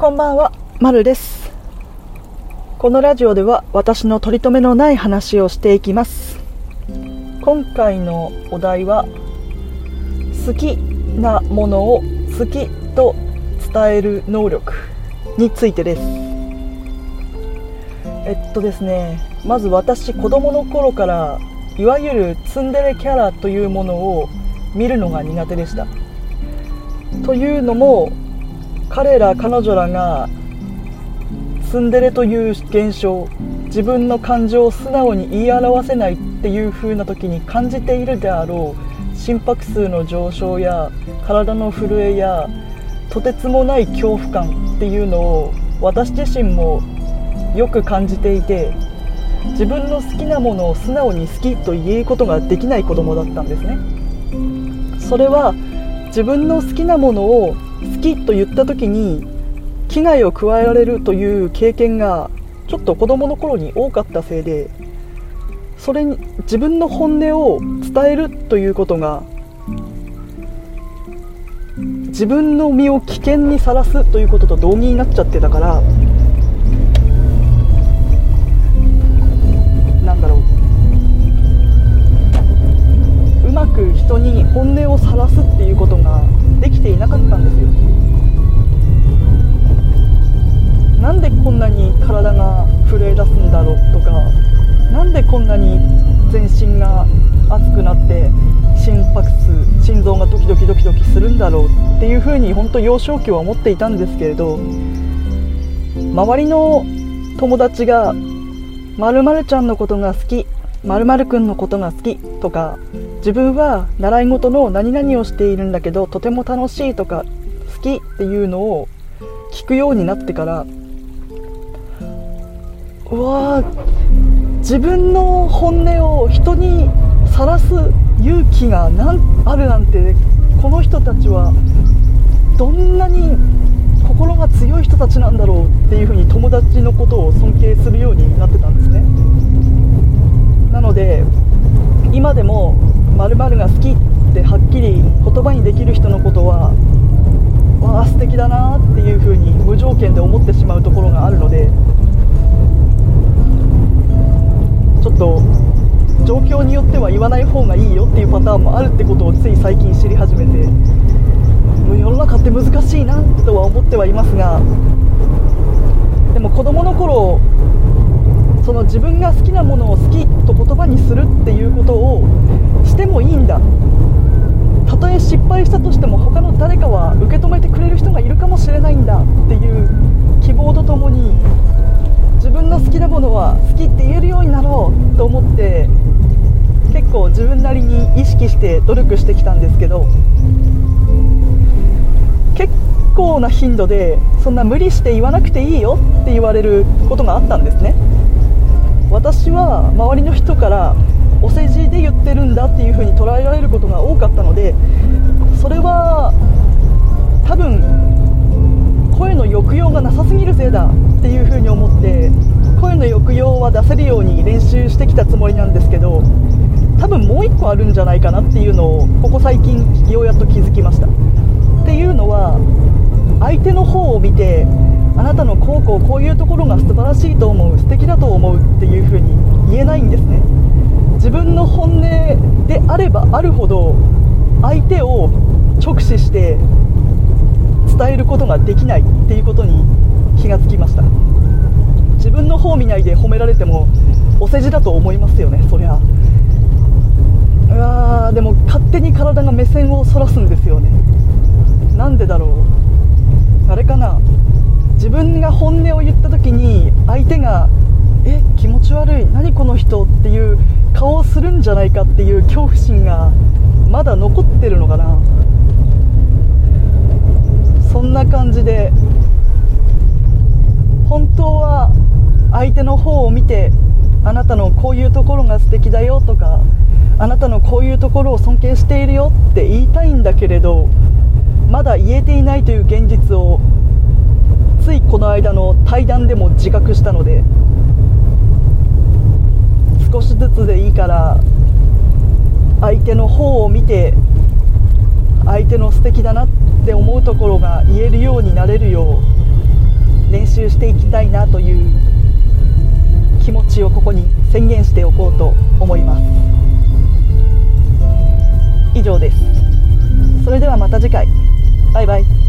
こんばんは、まるです。このラジオでは私の取り留めのない話をしていきます。今回のお題は好きなものを好きと伝える能力についてです。えっとですね、まず私子供の頃からいわゆるツンデレキャラというものを見るのが苦手でした。というのも彼ら彼女らがツンデレという現象自分の感情を素直に言い表せないっていう風な時に感じているであろう。心拍数の上昇や体の震えやとてつもない恐怖感っていうのを私自身もよく感じていて自分の好きなものを素直に好きと言えることができない子供だったんですね。それは自分の好きなものを好きと言った時に危害を加えられるという経験がちょっと子供の頃に多かったせいでそれに自分の本音を伝えるということが自分の身を危険にさらすということと同義になっちゃってたから体が震え出すんだろうとかなんでこんなに全身が熱くなって心拍数心臓がドキドキドキドキするんだろうっていうふうに本当幼少期は思っていたんですけれど周りの友達がまるちゃんのことが好きまるくんのことが好きとか自分は習い事の何々をしているんだけどとても楽しいとか好きっていうのを聞くようになってからうわ自分の本音を人にさらす勇気がなんあるなんてこの人たちはどんなに心が強い人たちなんだろうっていうふうに友達のことを尊敬するようになってたんですね。なので今でも〇〇が好きってはっきり言葉にできる人のことはわあ素敵だなっていうふうに無条件で思ってしまうところがあると状況によっては言わない方がいいよっていうパターンもあるってことをつい最近知り始めてもう世の中って難しいなとは思ってはいますがでも子供の頃その自分が好きなものを好きと言葉にするっていうことをしてもいいんだ。たとえ失敗したとしても他の誰かは受け止めてくれる人がいるかもしれないんだっていう希望とともに自分の好きなものは好きって言えるようになろうと思って結構自分なりに意識して努力してきたんですけど結構な頻度でそんな無理して言わなくていいよって言われることがあったんですね。私は周りの人からお世辞で言ってるんだっていう風に捉えられることが多かったのでそれは多分声の抑揚がなさすぎるせいだっていう風に思っての抑揚は出せるように練習してきたつもりなんですけど多分もう1個あるんじゃないかなっていうのをここ最近ようやっと気づきました。っていうのは相手の方を見てあなたのこうこうこういうところが素晴らしいと思う素敵だと思うっていう風に言えないんですね。自分の本音であればあるほど相手を直視して伝えることができないっていうことに気がつきました。自分の方見ないで褒められてもお世辞だと思いますよねそりゃ。うわーでも勝手に体が目線をそらすんですよね。なんでだろう。あれかな。自分が本音を言った時に相手がえ気持ち悪い。何この人っていう顔をするんじゃないかっていう恐怖心がまだ残ってるのかな。そんな感じで本当は相手の方を見てあなたのこういうところが素敵だよとかあなたのこういうところを尊敬しているよって言いたいんだけれどまだ言えていないという現実をついこの間の対談でも自覚したので少しずつでいいから相手の方を見て相手の素敵だなって思うところが言えるようになれるよう練習していきたいなという気持ちをここに宣言しておこうと思います。以上です。それではまた次回。バイバイ。